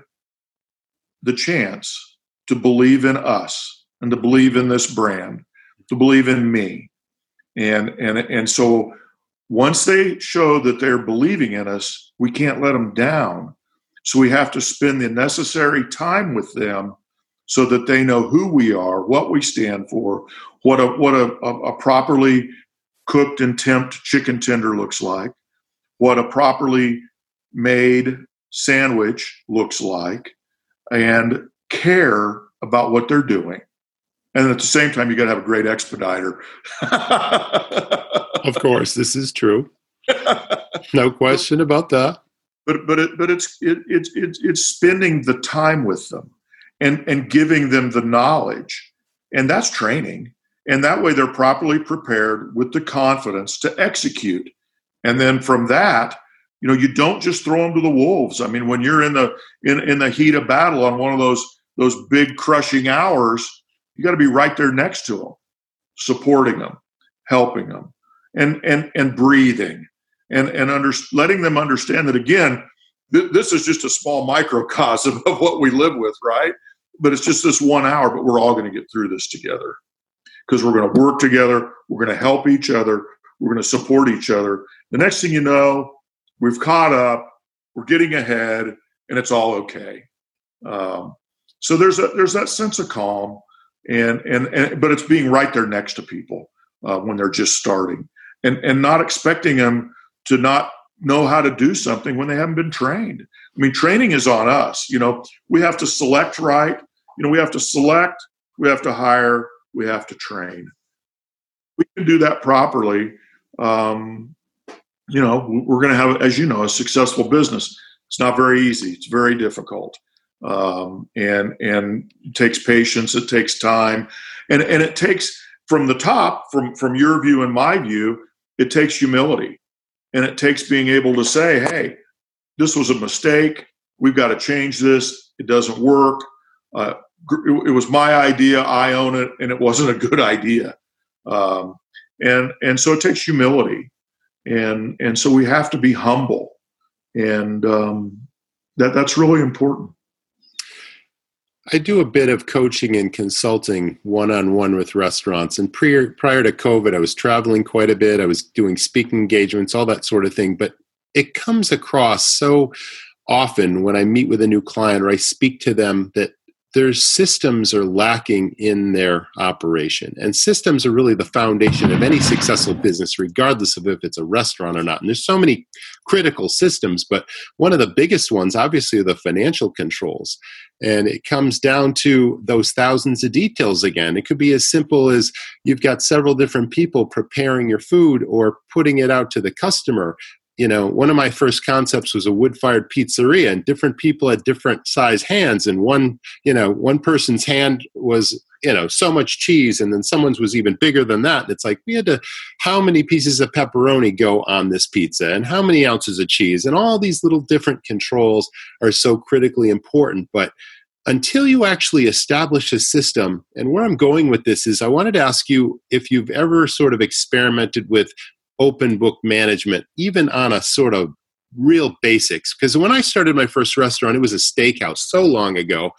the chance to believe in us and to believe in this brand, to believe in me. and and and so once they show that they're believing in us, we can't let them down. So we have to spend the necessary time with them so that they know who we are, what we stand for, what a what a, a, properly cooked and temped chicken tender looks like, what a properly made sandwich looks like, and care about what they're doing. And at the same time, you got to have a great expediter. of course, this is true. No question about that. But but it, but it's it, it's it's it's spending the time with them and and giving them the knowledge, and that's training. And that way, they're properly prepared with the confidence to execute. And then from that, you know, you don't just throw them to the wolves. I mean, when you're in the in in the heat of battle on one of those those big crushing hours, you got to be right there next to them, supporting them, helping them, and and and breathing, and and under, letting them understand that again, th- this is just a small microcosm of what we live with, right? But it's just this one hour, but we're all going to get through this together because we're going to work together, we're going to help each other, we're going to support each other. The next thing you know, we've caught up, we're getting ahead, and it's all okay. Um, so there's a there's that sense of calm, and and, and but it's being right there next to people uh, when they're just starting, and and not expecting them to not know how to do something when they haven't been trained. I mean, training is on us. You know, we have to select right. You know, we have to select, we have to hire, we have to train. We can do that properly. Um, you know, we're going to have, as you know, a successful business. It's not very easy. It's very difficult um, and and it takes patience. It takes time, and and it takes from the top, from from your view and my view, it takes humility, and it takes being able to say, "Hey, this was a mistake. We've got to change this. It doesn't work. Uh, it, was my idea. I own it, and it wasn't a good idea." Um, and and so it takes humility, and and so we have to be humble, and um, that that's really important. I do a bit of coaching and consulting one on one with restaurants. And prior, prior to COVID, I was traveling quite a bit. I was doing speaking engagements, all that sort of thing. But it comes across so often when I meet with a new client or I speak to them that their systems are lacking in their operation. And systems are really the foundation of any successful business, regardless of if it's a restaurant or not. And there's so many critical systems, but one of the biggest ones, obviously, are the financial controls. And it comes down to those thousands of details again. It could be as simple as you've got several different people preparing your food or putting it out to the customer you know one of my first concepts was a wood fired pizzeria and different people had different size hands and one you know one person's hand was you know so much cheese and then someone's was even bigger than that it's like we had to how many pieces of pepperoni go on this pizza and how many ounces of cheese and all these little different controls are so critically important but until you actually establish a system and where i'm going with this is i wanted to ask you if you've ever sort of experimented with open book management, even on a sort of real basics. Because when I started my first restaurant, it was a steakhouse so long ago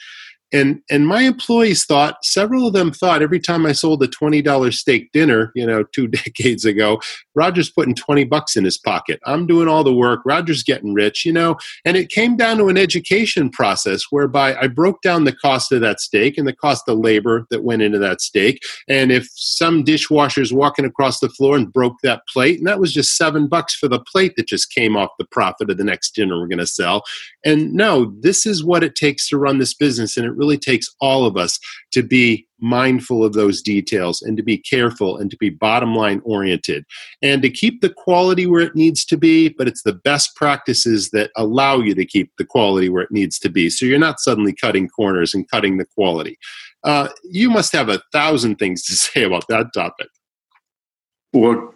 and and my employees thought several of them thought every time i sold a $20 steak dinner you know two decades ago roger's putting 20 bucks in his pocket. I'm doing all the work. Roger's getting rich you know? And it came down to an education process whereby i broke down the cost of that steak and the cost of labor that went into that steak. And if some dishwasher's walking across the floor and broke that plate and that was just seven bucks for the plate that just came off the profit of the next dinner we're going to sell. And no this is what it takes to run this business and it really takes all of us to be mindful of those details and to be careful and to be bottom line oriented and to keep the quality where it needs to be but it's the best practices that allow you to keep the quality where it needs to be. So you're not suddenly cutting corners and cutting the quality. Uh, you must have a thousand things to say about that topic. Well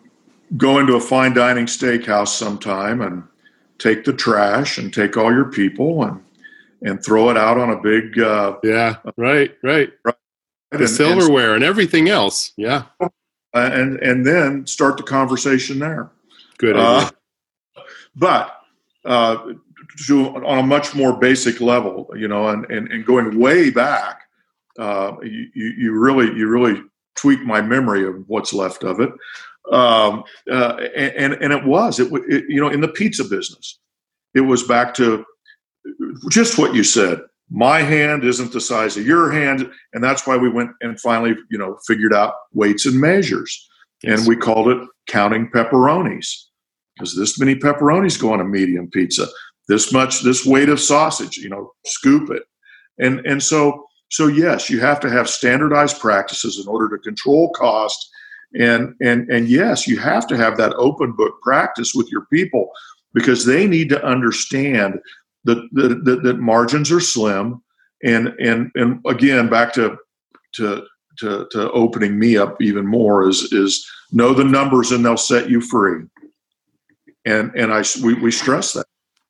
go into a fine dining steakhouse sometime and take the trash and take all your people and and throw it out on a big uh, yeah right right, right. the and, silverware and, and, everything else yeah. Uh, and and then start the conversation there. Good uh, but uh, to, on a much more basic level you know and and, and going way back uh, you, you really you really tweak my memory of what's left of it. Um, uh, and and it was it, it you know in the pizza business, it was back to just what you said. My hand isn't the size of your hand, and that's why we went and finally you know figured out weights and measures, yes. and we called it counting pepperonis because this many pepperonis go on a medium pizza, this much this weight of sausage, you know, scoop it, and and so so yes, you have to have standardized practices in order to control cost and and and yes you have to have that open book practice with your people because they need to understand that that, that, that margins are slim. And and and again back to to to, to opening me up even more is is know the numbers and they'll set you free. And and i we, we stress that.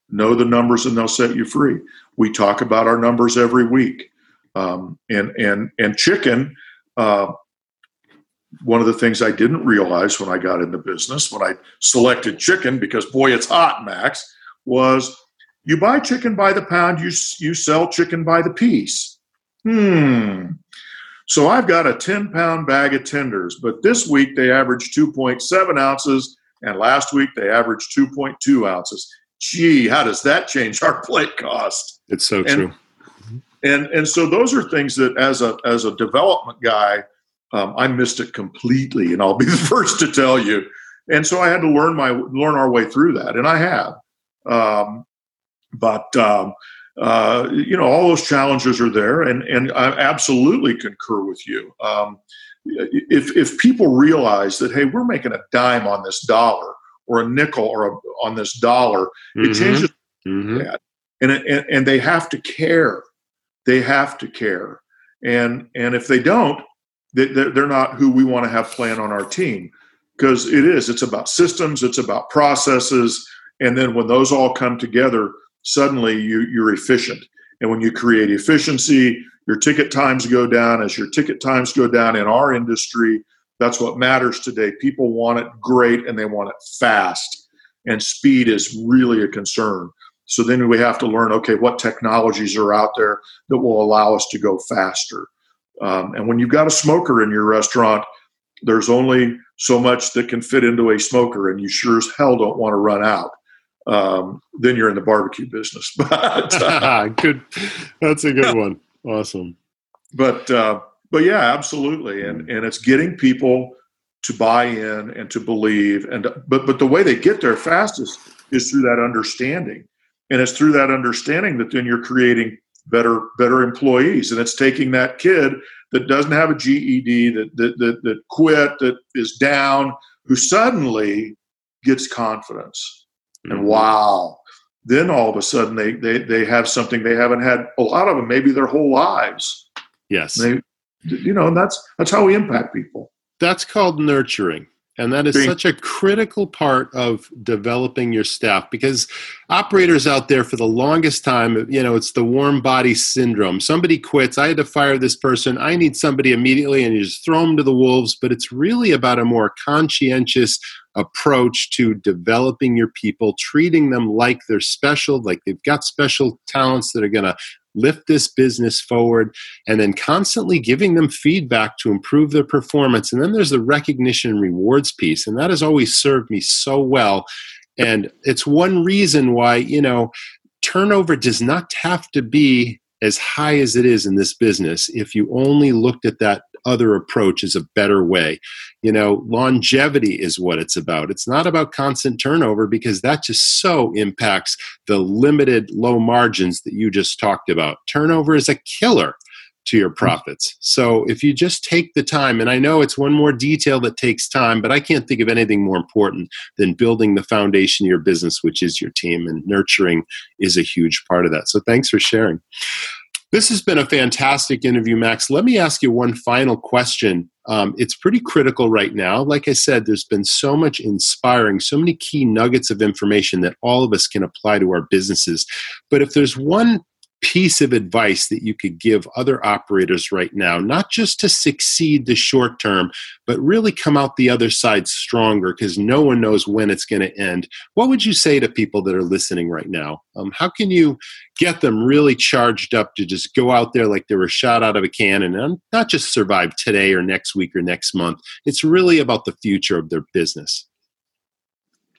Know the numbers and they'll set you free. We talk about our numbers every week. Um, and and and chicken uh, one of the things I didn't realize when I got in the business, when I selected chicken, because boy, it's hot, Max, was you buy chicken by the pound, you, you sell chicken by the piece. Hmm. So I've got a 10 pound bag of tenders, but this week they averaged 2.7 ounces, and last week they averaged 2.2 ounces. Gee, how does that change our plate cost? It's so and, true. And and so those are things that as a as a development guy, um, I missed it completely, and I'll be the first to tell you. And so I had to learn my learn our way through that, and I have. Um, but um, uh, you know, all those challenges are there, and and I absolutely concur with you. Um, if if people realize that hey, we're making a dime on this dollar or a nickel or a, on this dollar, mm-hmm. it changes mm-hmm. that, and, and and they have to care. They have to care, and and if they don't, they're not who we want to have playing on our team because it is. It's about systems, it's about processes. And then when those all come together, suddenly you, you're efficient. And when you create efficiency, your ticket times go down. As your ticket times go down in our industry, that's what matters today. People want it great and they want it fast. And speed is really a concern. So then we have to learn okay, what technologies are out there that will allow us to go faster? Um, and when you've got a smoker in your restaurant, there's only so much that can fit into a smoker, and you sure as hell don't want to run out. Um, then you're in the barbecue business. but uh, good, that's a good one. Awesome. But uh, but yeah, absolutely, and and it's getting people to buy in and to believe, and but but the way they get there fastest is through that understanding, and it's through that understanding that then you're creating better better employees and it's taking that kid that doesn't have a ged that that, that, that quit that is down who suddenly gets confidence mm-hmm. and wow. Then all of a sudden they, they they have something they haven't had a lot of them maybe their whole lives. Yes. They you know and that's that's how we impact people. That's called nurturing and that is such a critical part of developing your staff because operators out there for the longest time, you know, it's the warm body syndrome. Somebody quits. I had to fire this person. I need somebody immediately, and you just throw them to the wolves. But it's really about a more conscientious approach to developing your people, treating them like they're special, like they've got special talents that are going to lift this business forward, and then constantly giving them feedback to improve their performance. And then there's the recognition and rewards piece, and that has always served me so well. And it's one reason why, you know, turnover does not have to be as high as it is in this business if you only looked at that other approach is a better way. You know, longevity is what it's about. It's not about constant turnover because that just so impacts the limited low margins that you just talked about. Turnover is a killer to your mm-hmm. profits. So if you just take the time, and I know it's one more detail that takes time, but I can't think of anything more important than building the foundation of your business, which is your team, and nurturing is a huge part of that. So thanks for sharing. This has been a fantastic interview, Max. Let me ask you one final question. Um, it's pretty critical right now. Like I said, there's been so much inspiring, so many key nuggets of information that all of us can apply to our businesses. But if there's one piece of advice that you could give other operators right now, not just to succeed the short term, but really come out the other side stronger because no one knows when it's going to end, what would you say to people that are listening right now? Um, how can you get them really charged up to just go out there like they were shot out of a cannon and not just survive today or next week or next month? It's really about the future of their business.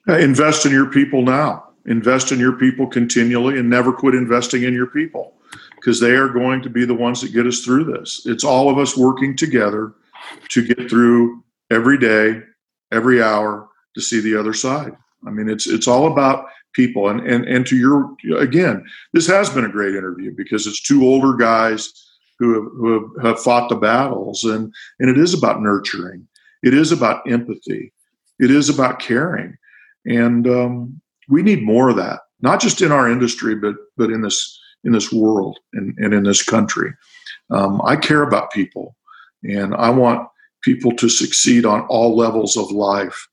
Uh, invest in your people now invest in your people continually and never quit investing in your people because they are going to be the ones that get us through this. It's all of us working together to get through every day, every hour to see the other side. I mean, it's it's all about people. And and and to your again, this has been a great interview because it's two older guys who have, who have, have fought the battles, and and it is about nurturing. It is about empathy. It is about caring. And um, we need more of that, not just in our industry, but but in this in this world and, and in this country. Um, I care about people, and I want people to succeed on all levels of life,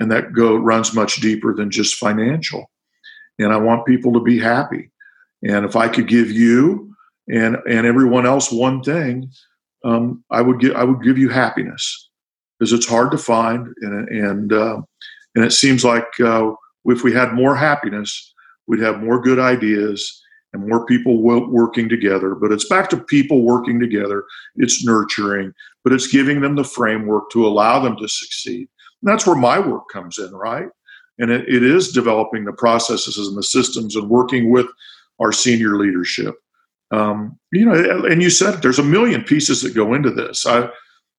and that go runs much deeper than just financial. And I want people to be happy. And if I could give you and and everyone else one thing, um, I would give I would give you happiness because it's hard to find, and and uh, and it seems like uh, if we had more happiness, we'd have more good ideas and more people working together. But it's back to people working together. It's nurturing, but it's giving them the framework to allow them to succeed. And that's where my work comes in, right? And it, it is developing the processes and the systems and working with our senior leadership. Um, you know, and you said there's a million pieces that go into this. I,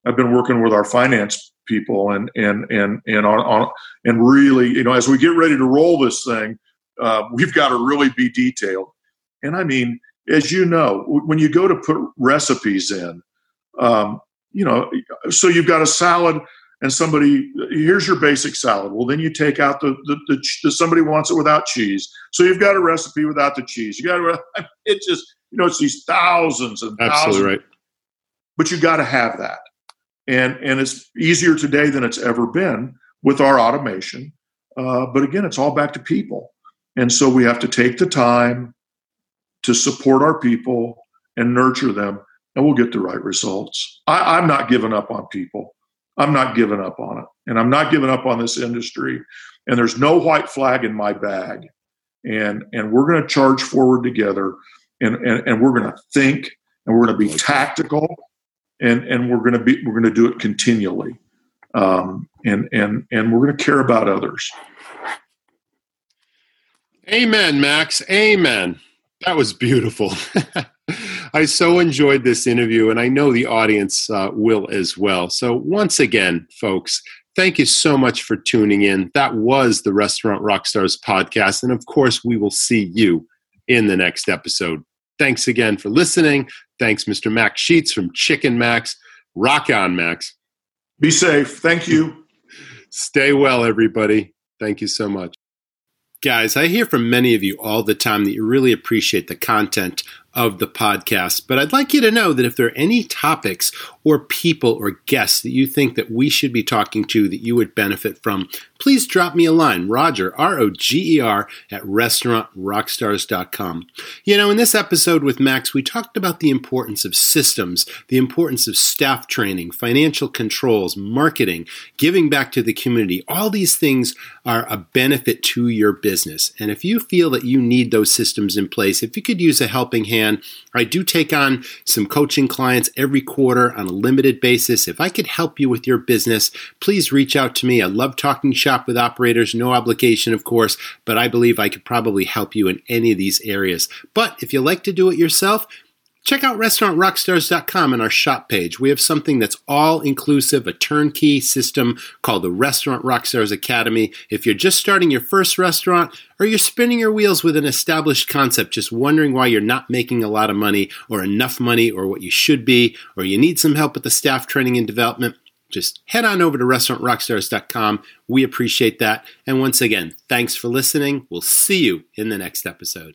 I've been working with our finance people and and and and on, on and really you know as we get ready to roll this thing uh, we've got to really be detailed. And i mean as you know when you go to put recipes in um, you know so you've got a salad and somebody here's your basic salad. Well then you take out the, the, the, the somebody wants it without cheese. So you've got a recipe without the cheese. You got to it just you know it's these thousands and thousands. absolutely right. But you got to have that and and it's easier today than it's ever been with our automation. Uh, but again, it's all back to people, and so we have to take the time to support our people and nurture them, and we'll get the right results. I, I'm not giving up on people. I'm not giving up on it, and I'm not giving up on this industry. And there's no white flag in my bag, and and we're going to charge forward together, and and, and we're going to think, and we're going to be tactical and and we're going to be we're going to do it continually. Um, and and and we're going to care about others. Amen max. Amen. That was beautiful. I so enjoyed this interview and i know the audience uh, will as well. So once again folks thank you so much for tuning in. That was the restaurant rockstars podcast and of course we will see you in the next episode thanks again for listening Thanks, Mr. Max Sheets from Chicken Max. Rock on, Max. Be safe. Thank you. Stay well, everybody. Thank you so much. Guys, I hear from many of you all the time that you really appreciate the content of the podcast. But I'd like you to know that if there are any topics or people or guests that you think that we should be talking to that you would benefit from, please drop me a line, Roger, R O G E R, at restaurantrockstars.com. You know, in this episode with Max, we talked about the importance of systems, the importance of staff training, financial controls, marketing, giving back to the community. All these things are a benefit to your business. And if you feel that you need those systems in place, if you could use a helping hand. I do take on some coaching clients every quarter on a limited basis. If I could help you with your business, please reach out to me. I love talking shop with operators, no obligation, of course, but I believe I could probably help you in any of these areas. But if you like to do it yourself, Check out restaurantrockstars.com and our shop page. We have something that's all inclusive, a turnkey system called the Restaurant Rockstars Academy. If you're just starting your first restaurant or you're spinning your wheels with an established concept, just wondering why you're not making a lot of money or enough money or what you should be, or you need some help with the staff training and development, just head on over to restaurantrockstars.com. We appreciate that. And once again, thanks for listening. We'll see you in the next episode.